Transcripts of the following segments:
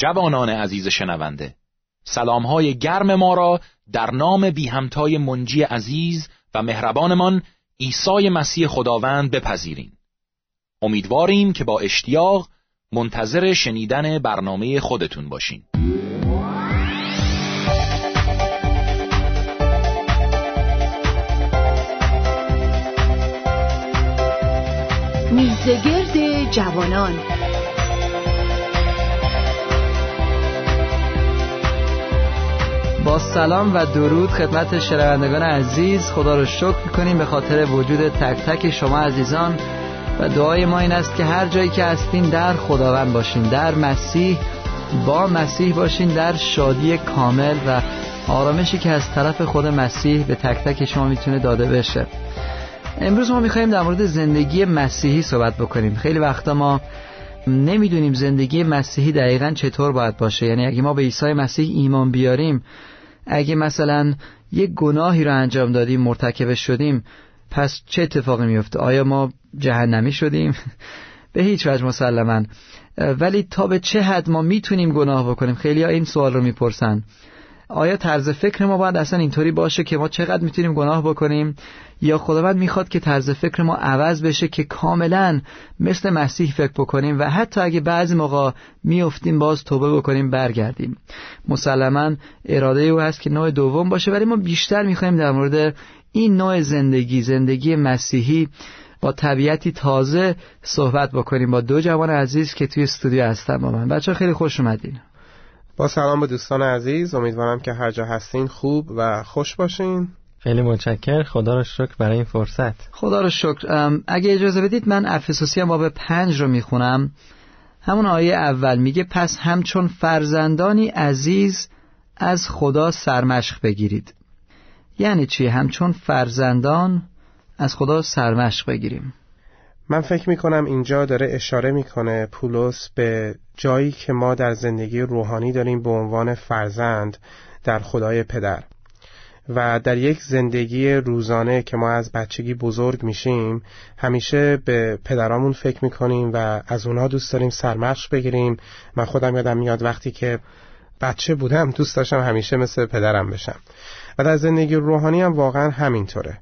جوانان عزیز شنونده سلامهای گرم ما را در نام بی همتای منجی عزیز و مهربانمان عیسی مسیح خداوند بپذیریم امیدواریم که با اشتیاق منتظر شنیدن برنامه خودتون باشین. میزگرد جوانان سلام و درود خدمت شنوندگان عزیز. خدا رو شکر کنیم به خاطر وجود تک تک شما عزیزان و دعای ما این است که هر جایی که هستین در خداوند باشین در مسیح با مسیح باشین در شادی کامل و آرامشی که از طرف خود مسیح به تک تک شما می‌تونه داده بشه. امروز ما میخواییم در مورد زندگی مسیحی صحبت بکنیم. خیلی وقتا ما نمی‌دونیم زندگی مسیحی دقیقا چطور باید باشه. یعنی اگه ما به عیسی مسیح ایمان بیاریم اگه مثلا یک گناهی رو انجام دادیم مرتکب شدیم پس چه اتفاقی میفته آیا ما جهنمی شدیم؟ به هیچ وجه مسلما. ولی تا به چه حد ما می‌تونیم گناه بکنیم؟ خیلی ها این سوال رو می‌پرسن. آیا طرز فکر ما باید اصلا اینطوری باشه که ما چقدر می‌تونیم گناه بکنیم؟ یا خداوند می‌خواد که طرز فکر ما عوض بشه که کاملا مثل مسیح فکر بکنیم و حتی اگه بعضی موقع میفتیم باز توبه بکنیم برگردیم. مسلما اراده او هست که نوع دوم باشه ولی ما بیشتر می‌خوایم در مورد این نوع زندگی زندگی مسیحی با طبیعتی تازه صحبت بکنیم. با دو جوان عزیز که توی استودیو هستن با من. بچه خیلی خوش اومدین. با سلام به دوستان عزیز. امیدوارم که هر جا هستین خوب و خوش باشین. خیلی متشکر خدا رو شکر برای این فرصت. خدا رو شکر. اگه اجازه بدید من افسوسی هم باب پنج رو می‌خونم. همون آیه اول میگه پس همچون فرزندانی عزیز از خدا سرمشق بگیرید. یعنی چی؟ همچون فرزندان از خدا سرمشق بگیریم. من فکر می‌کنم اینجا داره اشاره می‌کنه پولس به جایی که ما در زندگی روحانی داریم به عنوان فرزند در خدای پدر. و در یک زندگی روزانه که ما از بچگی بزرگ میشیم همیشه به پدرامون فکر می‌کنیم و از اونها دوست داریم سرمشق بگیریم. من خودم یادم میاد وقتی که بچه بودم دوست داشتم همیشه مثل پدرم بشم. و در زندگی روحانی هم واقعا همینطوره.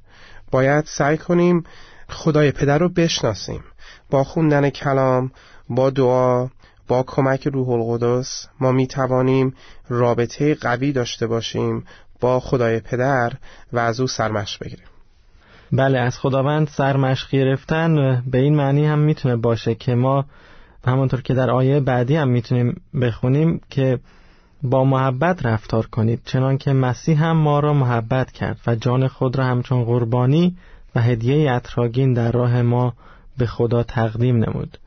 باید سعی کنیم خدای پدر رو بشناسیم. با خوندن کلام با دعا با کمک روح القدس ما می توانیم رابطه قوی داشته باشیم با خدای پدر و از او سرمشق بگیریم. بله از خداوند سرمشق گرفتن به این معنی هم می‌تونه باشه که ما همونطور که در آیه بعدی هم می‌تونیم بخونیم که با محبت رفتار کنید چنان که مسیح هم ما را محبت کرد و جان خود را همچون قربانی و هدیه اطراگین در راه ما به خدا تقدیم نمود.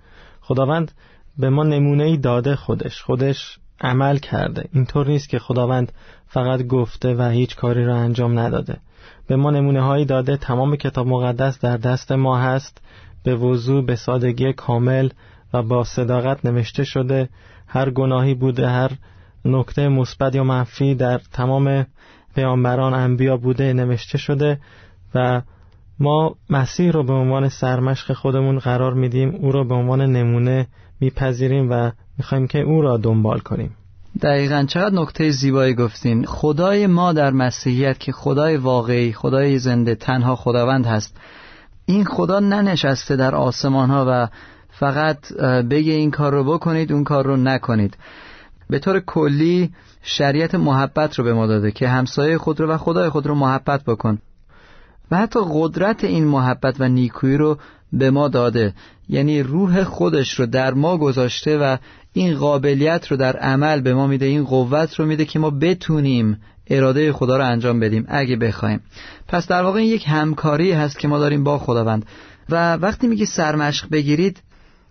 خداوند به ما نمونه ای داده خودش. خودش عمل کرده. اینطور نیست که خداوند فقط گفته و هیچ کاری را انجام نداده. به ما نمونه هایی داده. تمام کتاب مقدس در دست ما هست. به وضوع به سادگی کامل و با صداقت نوشته شده. هر گناهی بوده هر نکته مثبت یا منفی در تمام پیامبران انبیا بوده نوشته شده و ما مسیح رو به عنوان سرمشق خودمون قرار میدیم. او رو به عنوان نمونه میپذیریم و می‌خوایم که او را دنبال کنیم. دقیقا چقدر نکته زیبایی گفتین. خدای ما در مسیحیت که خدای واقعی خدای زنده تنها خداوند هست. این خدا ننشسته در آسمان ها و فقط بگه این کار رو بکنید اون کار رو نکنید. به طور کلی شریعت محبت رو به ما داده که همسایه خود رو و خدای خود رو محبت بکن. و حتی قدرت این محبت و نیکویی رو به ما داده. یعنی روح خودش رو در ما گذاشته و این قابلیت رو در عمل به ما میده این قوت رو میده که ما بتونیم اراده خدا رو انجام بدیم اگه بخوایم. پس در واقع این یک همکاری هست که ما داریم با خداوند. و وقتی میگه سرمشق بگیرید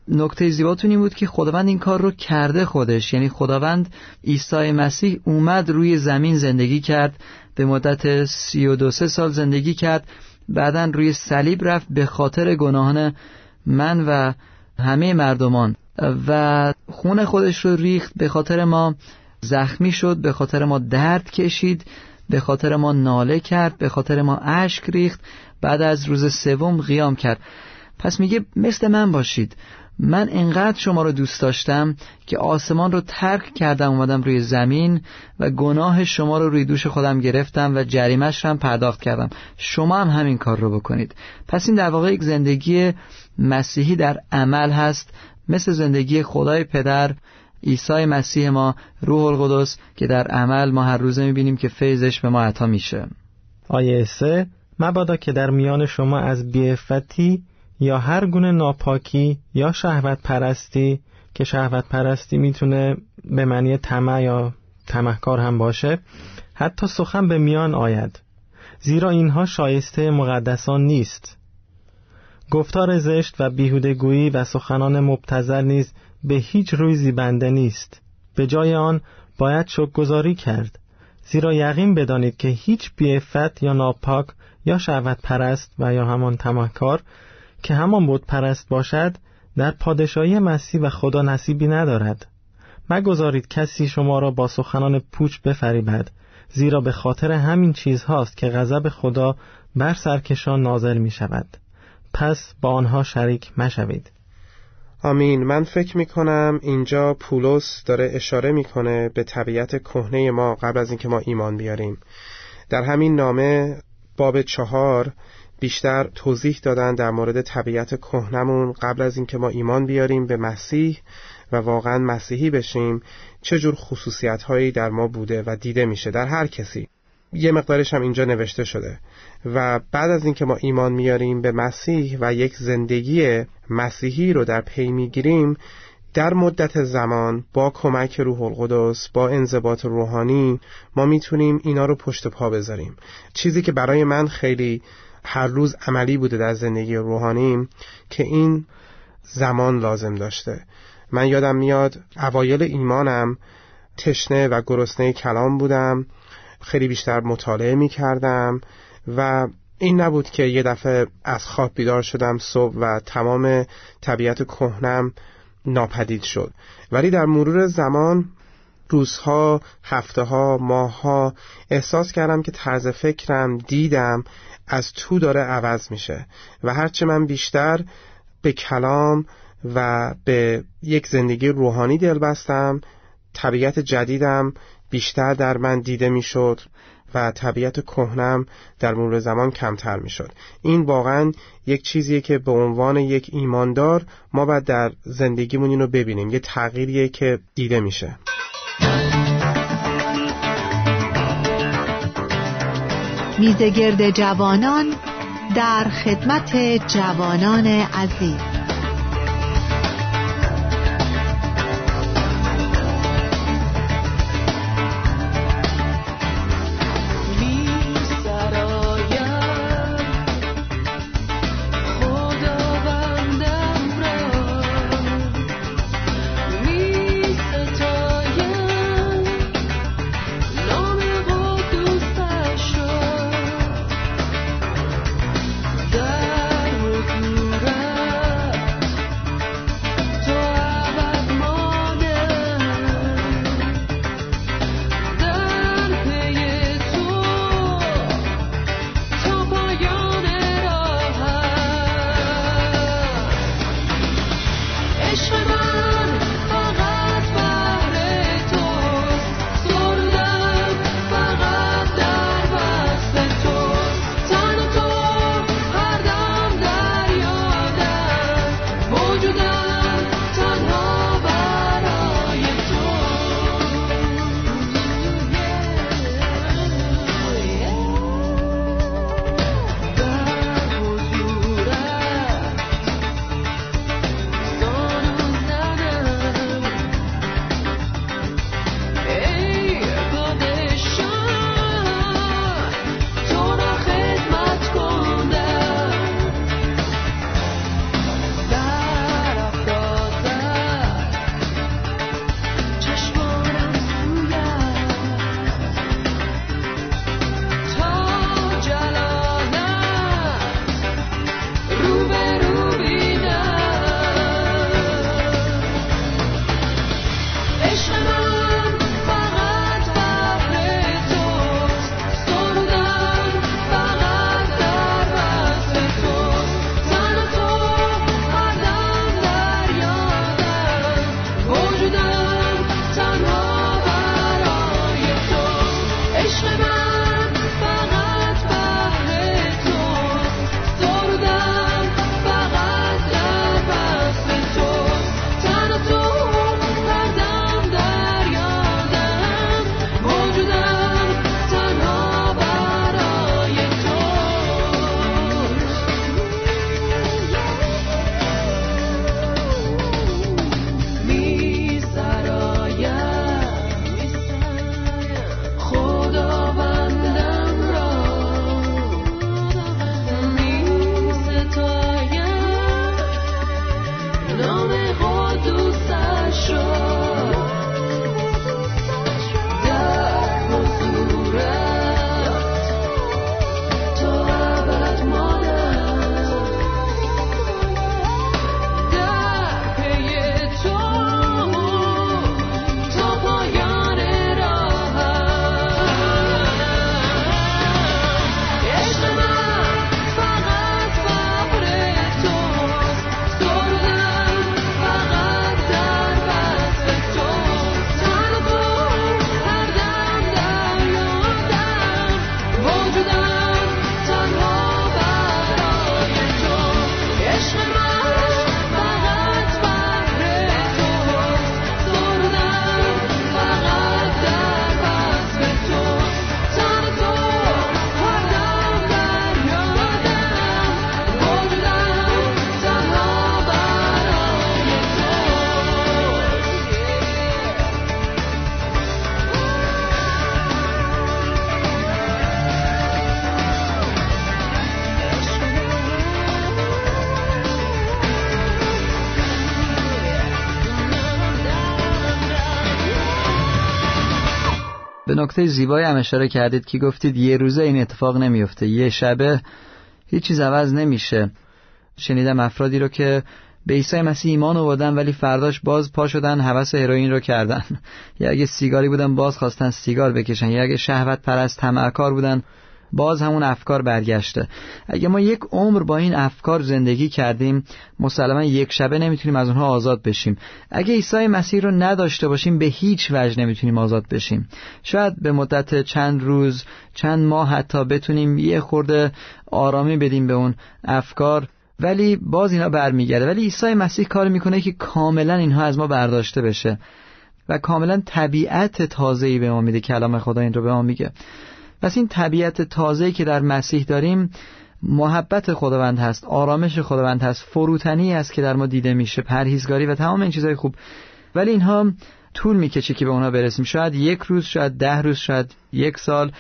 نکته زیباتون این بود که خداوند این کار رو کرده خودش. یعنی خداوند عیسی مسیح اومد روی زمین زندگی کرد به مدت سی و دو سه سال زندگی کرد. بعدا روی صلیب رفت به خاطر گناهان من و همه مردمان. و خون خودش رو ریخت به خاطر ما زخمی شد به خاطر ما درد کشید به خاطر ما ناله کرد به خاطر ما اشک ریخت. بعد از روز سوم قیام کرد. پس میگه مثل من باشید. من انقدر شما رو دوست داشتم که آسمان رو ترک کردم اومدم روی زمین و گناه شما رو روی دوش خودم گرفتم و جریمش هم پرداخت کردم. شما هم همین کار رو بکنید. پس این در واقع یک زندگی مسیحی در عمل هست مثل زندگی خدای پدر عیسی مسیح ما روح القدس که در عمل ما هر روزه می‌بینیم که فیضش به ما عطا میشه. آیه سه مبادا که در میان شما از بیفتی یا هر گونه ناپاکی یا شهوت پرستی که شهوت پرستی می‌تونه به معنی طمع یا تمهکار هم باشه حتی سخن به میان آید. زیرا اینها شایسته مقدسان نیست. گفتار زشت و بیهودگویی و سخنان مبتذل نیز به هیچ روی زیبنده نیست. به جای آن باید شکرگزاری کرد. زیرا یقین بدانید که هیچ بیعفت یا ناپاک یا شهوت پرست و یا همان تمکار که همان بود پرست باشد در پادشاهی مسیح و خدا نصیبی ندارد. مگذارید کسی شما را با سخنان پوچ بفریبد زیرا به خاطر همین چیزهاست که غضب خدا بر سرکشان نازل می شود. پس با آنها شریک مشوید. آمین. من فکر می کنم اینجا پولس داره اشاره می‌کنه به طبیعت کهنه ما قبل از اینکه ما ایمان بیاریم. در همین نامه باب چهار بیشتر توضیح دادن در مورد طبیعت کهنمون قبل از اینکه ما ایمان بیاریم به مسیح و واقعا مسیحی بشیم چه جور خصوصیت هایی در ما بوده و دیده میشه در هر کسی. یه مقدارش هم اینجا نوشته شده. و بعد از اینکه ما ایمان میاریم به مسیح و یک زندگی مسیحی رو در پی می‌گیریم در مدت زمان با کمک روح القدس با انضباط روحانی ما می‌تونیم اینا رو پشت پا بذاریم. چیزی که برای من خیلی هر روز عملی بوده در زندگی روحانیم که این زمان لازم داشته. من یادم میاد اوایل ایمانم تشنه و گرسنه کلام بودم خیلی بیشتر مطالعه می کردم و این نبود که یه دفعه از خواب بیدار شدم صبح و تمام طبیعت کهنم ناپدید شد. ولی در مرور زمان روزها، هفته ها، ماه احساس کردم که طرز فکرم دیدم از تو داره عوض میشه و هرچه من بیشتر به کلام و به یک زندگی روحانی دل بستم طبیعت جدیدم بیشتر در من دیده می‌شد و طبیعت کهنم در مرور زمان کمتر می‌شد. این واقعا یک چیزیه که به عنوان یک ایماندار ما باید در زندگیمون اینو ببینیم. یه تغییریه که دیده میشه. میزگرد جوانان در خدمت جوانان عزیز. نکته زیبایی هم اشاره کردید که گفتید یه روزه این اتفاق نمیفته. یه شبه هیچ چیز عوض نمیشه. شنیدم افرادی رو که به عیسی مسیح ایمان آوردن ولی فرداش باز پا شدن هوس هروئین رو کردن. یا اگه سیگاری بودن باز خواستن سیگار بکشن. یا اگه شهوت پرست طمعکار بودن باز همون افکار برگشته. اگه ما یک عمر با این افکار زندگی کردیم مسلما یک شبه نمی‌تونیم از اونها آزاد بشیم. اگه عیسی مسیح رو نداشته باشیم به هیچ وجه نمی‌تونیم آزاد بشیم. شاید به مدت چند روز چند ماه حتی بتونیم یه خورده آرامی بدیم به اون افکار ولی باز اینا برمیگرده. ولی عیسی مسیح کار می‌کنه که کاملا اینها از ما برداشته بشه و کاملا طبیعت تازه‌ای به ما میده. کلام خدا این رو به ما میگه. پس این طبیعت تازه‌ای که در مسیح داریم محبت خداوند هست آرامش خداوند هست فروتنی است که در ما دیده میشه پرهیزگاری و تمام این چیزهای خوب. ولی اینها طول می‌کشه که به اونها برسیم. شاید یک روز شاید ده روز شاید یک سال.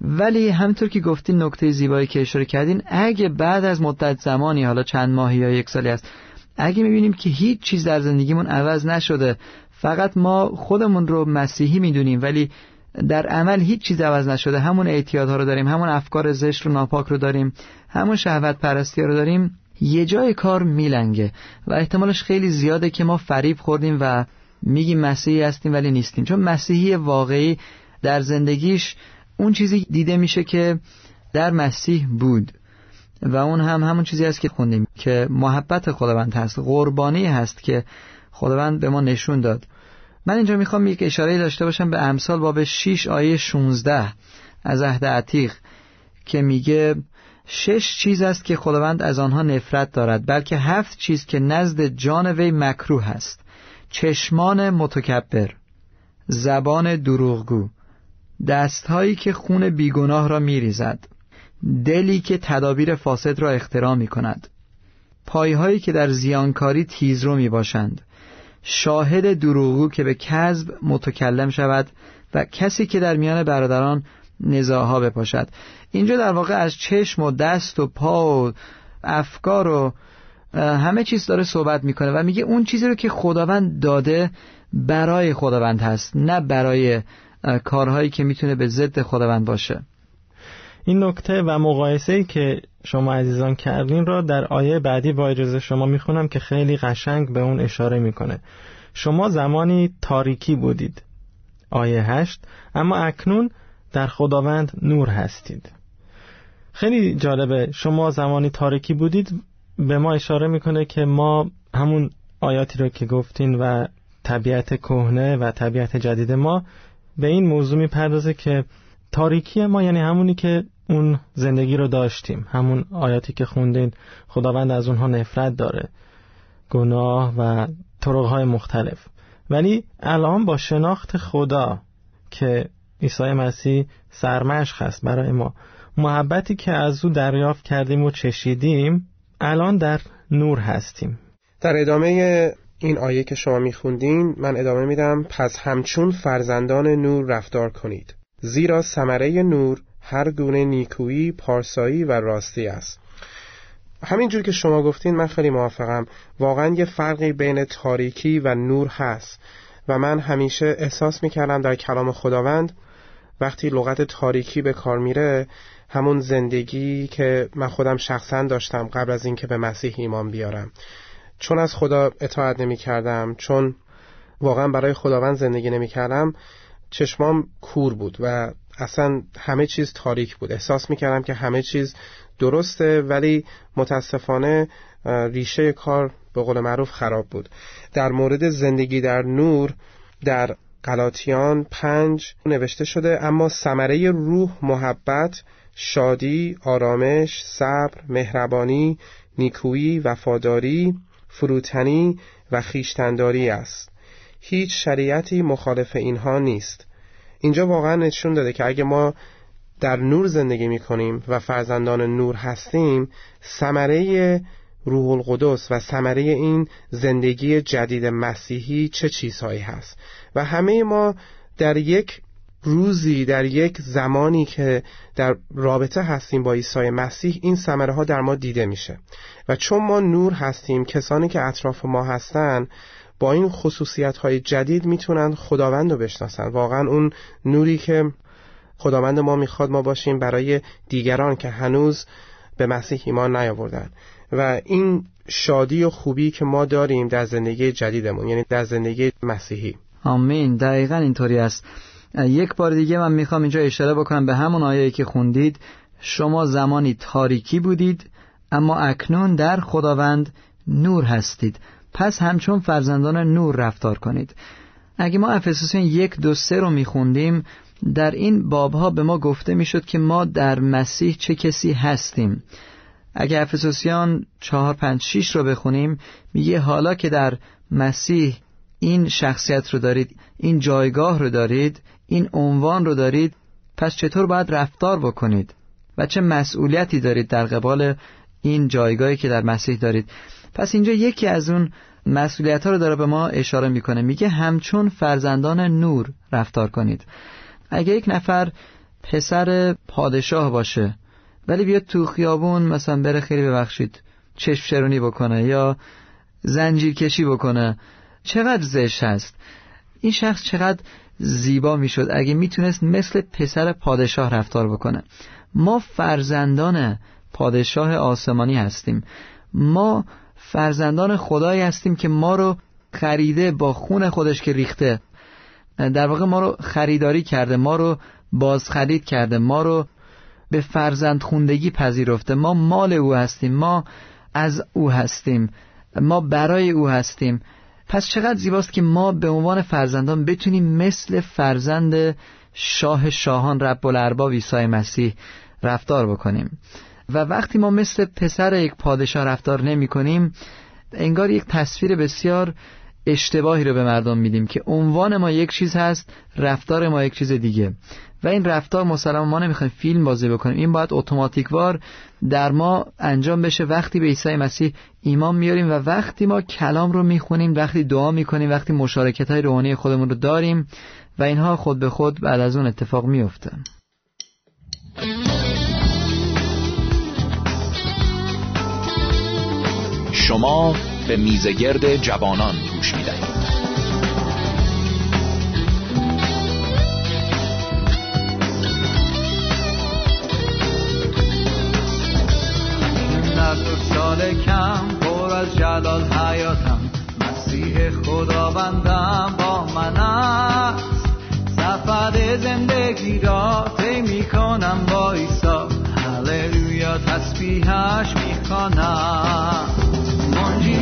ولی همطور که گفتین نکته زیبایی که اشاره کردین اگه بعد از مدت زمانی حالا چند ماهی یا یک سالی است اگه می‌بینیم که هیچ چیز در زندگیمون عوض نشده فقط ما خودمون رو مسیحی می‌دونیم ولی در عمل هیچ چیز عوض نشده. همون اعتیادها رو داریم همون افکار زشت و ناپاک رو داریم همون شهوت پرستی رو داریم. یه جای کار میلنگه و احتمالش خیلی زیاده که ما فریب خوردیم و میگیم مسیحی هستیم ولی نیستیم. چون مسیحی واقعی در زندگیش اون چیزی دیده میشه که در مسیح بود. و اون هم همون چیزی است که خوندیم که محبت خداوند هست قربانی هست که خداوند به ما نشون داد. من اینجا می‌خوام یک اشاره داشته باشم به امثال باب 6 آیه 16 از عهد عتیق که میگه شش چیز است که خداوند از آنها نفرت دارد بلکه هفت چیز که نزد جان وی مکروه است. چشمان متکبر زبان دروغگو دستهایی که خون بیگناه را میریزد دلی که تدابیر فاسد را اختراع می کند پایهایی که در زیانکاری تیزرو می باشند شاهد دروغو که به کذب متکلم شود و کسی که در میان برادران نزاها بپاشد. اینجا در واقع از چشم و دست و پا و افکار و همه چیز داره صحبت می‌کنه و میگه اون چیزی رو که خداوند داده برای خداوند هست نه برای کارهایی که می‌تونه به ضد خداوند باشه. این نکته و مقایسه که شما عزیزان کردین را در آیه بعدی با اجازه شما می‌خونم که خیلی قشنگ به اون اشاره می‌کنه. شما زمانی تاریکی بودید. آیه هشت اما اکنون در خداوند نور هستید. خیلی جالبه. شما زمانی تاریکی بودید به ما اشاره می‌کنه که ما همون آیاتی رو که گفتین و طبیعت کهنه و طبیعت جدید ما به این موضوع می‌پردازه که تاریکی ما یعنی همونی که اون زندگی رو داشتیم. همون آیاتی که خوندین خداوند از اونها نفرت داره گناه و طرقهای مختلف. ولی الان با شناخت خدا که عیسی مسیح سرمشق هست برای ما محبتی که از او دریافت کردیم و چشیدیم الان در نور هستیم. در ادامه این آیه که شما میخوندین من ادامه میدم. پس همچون فرزندان نور رفتار کنید. زیرا ثمره نور هر گونه نیکویی، پارسایی و راستی است. همینجور که شما گفتین من خیلی موافقم. واقعا یه فرقی بین تاریکی و نور هست و من همیشه احساس می‌کردم در کلام خداوند وقتی لغت تاریکی به کار میره همون زندگی که من خودم شخصا داشتم قبل از اینکه به مسیح ایمان بیارم. چون از خدا اطاعت نمی کردم چون واقعا برای خداوند زندگی نمی کردم چشمام کور بود و اصلا همه چیز تاریک بود. احساس می کردم که همه چیز درسته ولی متاسفانه ریشه کار به قول معروف خراب بود. در مورد زندگی در نور در قلاتیان پنج نوشته شده اما ثمره روح محبت شادی آرامش صبر مهربانی نیکویی وفاداری فروتنی و خیشتنداری است. هیچ شریعتی مخالف اینها نیست. اینجا واقعا نشون داده که اگه ما در نور زندگی می کنیم و فرزندان نور هستیم ثمره روح القدس و ثمره این زندگی جدید مسیحی چه چیزهایی هست؟ و همه ما در یک روزی در یک زمانی که در رابطه هستیم با عیسی مسیح این ثمره ها در ما دیده میشه. و چون ما نور هستیم کسانی که اطراف ما هستن این خصوصیت های جدید می‌تونن خداوند رو بشناسن. واقعا اون نوری که خداوند ما می‌خواد ما باشیم برای دیگران که هنوز به مسیح ایمان نیاوردن. و این شادی و خوبی که ما داریم در زندگی جدیدمون یعنی در زندگی مسیحی. آمین. دقیقا اینطوری است. یک بار دیگه من می‌خوام اینجا اشاره بکنم به همون آیه که خوندید. شما زمانی تاریکی بودید اما اکنون در خداوند نور هستید. پس همچون فرزندان نور رفتار کنید. اگه ما افسوسیان یک دو سه رو میخوندیم در این بابها به ما گفته می‌شد که ما در مسیح چه کسی هستیم. اگه افسوسیان چهار پنج شیش رو بخونیم میگه حالا که در مسیح این شخصیت رو دارید این جایگاه رو دارید این عنوان رو دارید پس چطور باید رفتار بکنید؟ و چه مسئولیتی دارید در قبال این جایگاهی که در مسیح دارید؟ پس اینجا یکی از اون مسئولیت ها رو داره به ما اشاره می‌کنه. میگه همچون فرزندان نور رفتار کنید. اگه یک نفر پسر پادشاه باشه ولی بیاد تو خیابون مثلا بره خیلی ببخشید چشم شرونی بکنه یا زنجیر کشی بکنه چقدر زشت هست؟ این شخص چقدر زیبا می‌شد اگه می‌تونست مثل پسر پادشاه رفتار بکنه. ما فرزندان پادشاه آسمانی هستیم. ما فرزندان خدایی هستیم که ما رو خریده با خون خودش که ریخته در واقع ما رو خریداری کرده ما رو بازخرید کرده ما رو به فرزند خوندگی پذیرفته. ما مال او هستیم ما از او هستیم ما برای او هستیم. پس چقدر زیباست که ما به عنوان فرزندان بتونیم مثل فرزند شاه شاهان رب الارباب عیسی مسیح رفتار بکنیم. و وقتی ما مثل پسر یک پادشاه رفتار نمی کنیم انگار یک تصویر بسیار اشتباهی رو به مردم میدیم که عنوان ما یک چیز هست رفتار ما یک چیز دیگه. و این رفتار مسلما ما نمی‌خوایم فیلم بازی بکنیم. این باید اتوماتیکوار در ما انجام بشه. وقتی به عیسی مسیح ایمان میاریم و وقتی ما کلام رو می‌خونیم وقتی دعا می‌کنیم وقتی مشارکت های روحانی خودمون رو داریم و اینها خود به خود بعد از اون اتفاق میفته شما به میزگرد جوانان گوش می‌دهید. سال کم پر از جلال حیاتم. مسیح خداوندم با من است. سفر زندگی را طی می‌کنم با عیسی. هللویا تسبیحش می‌خوانم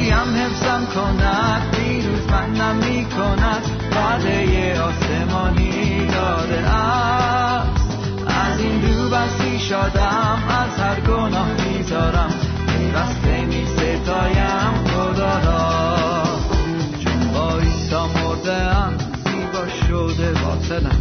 منجیم حفظم کند دیروز من می‌کند. وعده آسمانی داده است. از این دو بسی شدم از هر گناه می‌ذارم. پیوسته می ستایم خدا را. چون با ایسا مرده زیبا شده باطنم.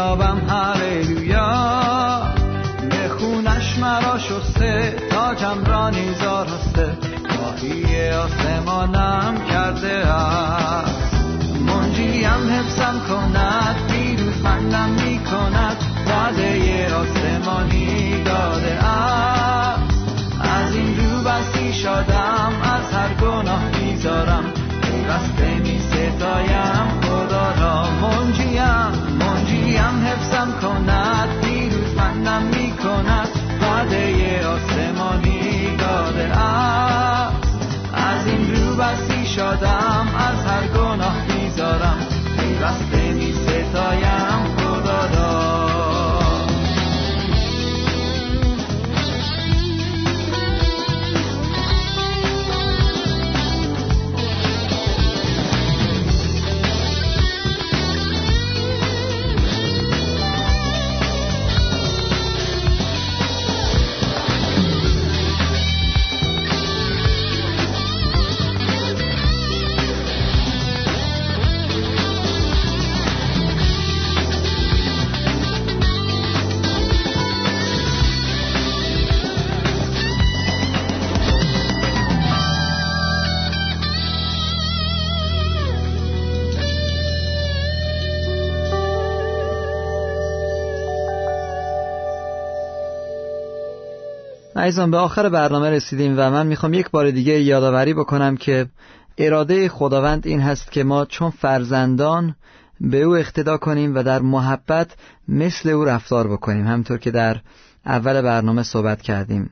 میابم هللویا. به خونش مرا شسته. تاجم را نیزار هسته راهی آسمانم بستی عزیزان به آخر برنامه رسیدیم و من می‌خوام یک بار دیگه یادآوری بکنم که اراده خداوند این هست که ما چون فرزندان به او اقتدا کنیم و در محبت مثل او رفتار بکنیم همطور که در اول برنامه صحبت کردیم.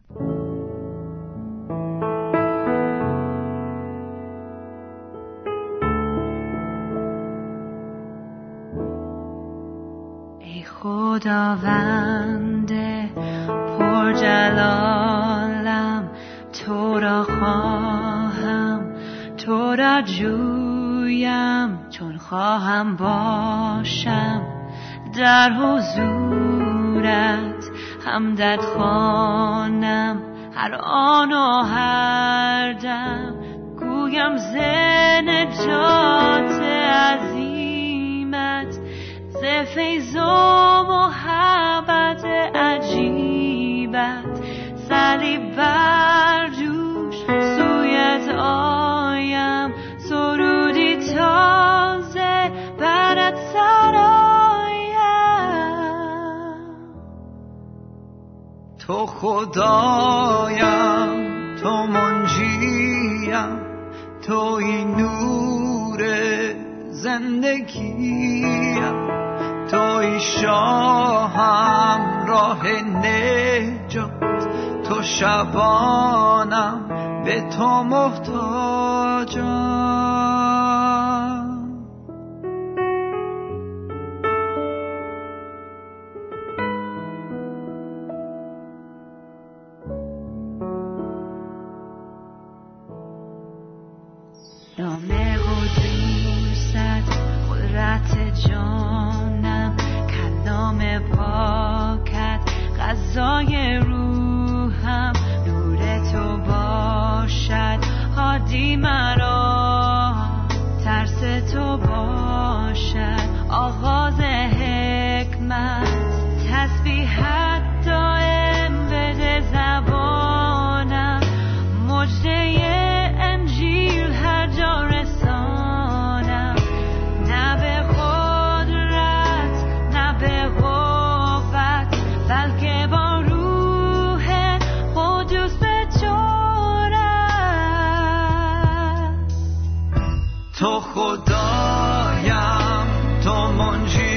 ای خداوند جویم چون خواهم باشم در حضورت همدت خانم هر آن و هر دم. گویم زن جات عظیمت ز خدایم تو منجیم توی نور زندگیم. توی شاهم راه نجات تو شبانم به تو محتاجم تو خدایم تو منجیم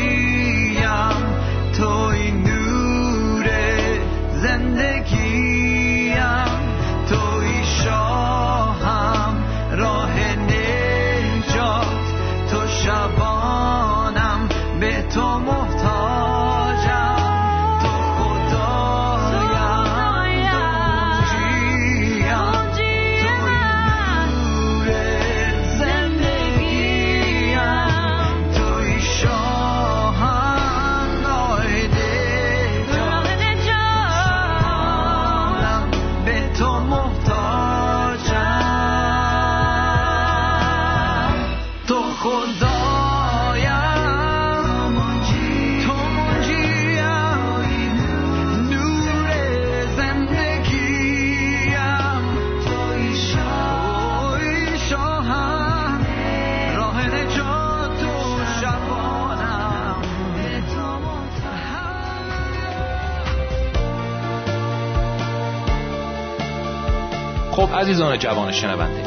عزیزان جوان شنونده.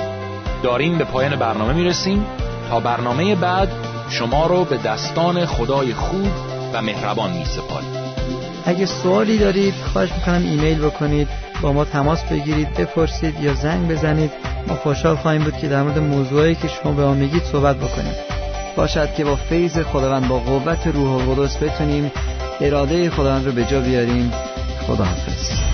داریم به پایان برنامه می‌رسیم. تا برنامه بعد شما رو به دستان خدای خوب و مهربان می سپاریم اگه سوالی دارید خواهش می‌کنم ایمیل بکنید. با ما تماس بگیرید بپرسید یا زنگ بزنید. ما خوشحال خواهیم بود که در مورد موضوعی که شما به ما میگید صحبت بکنیم. باشد که با فیض خداوند با قوت روح القدس بتونیم اراده خداوند رو به جا بیاریم. خداحافظ.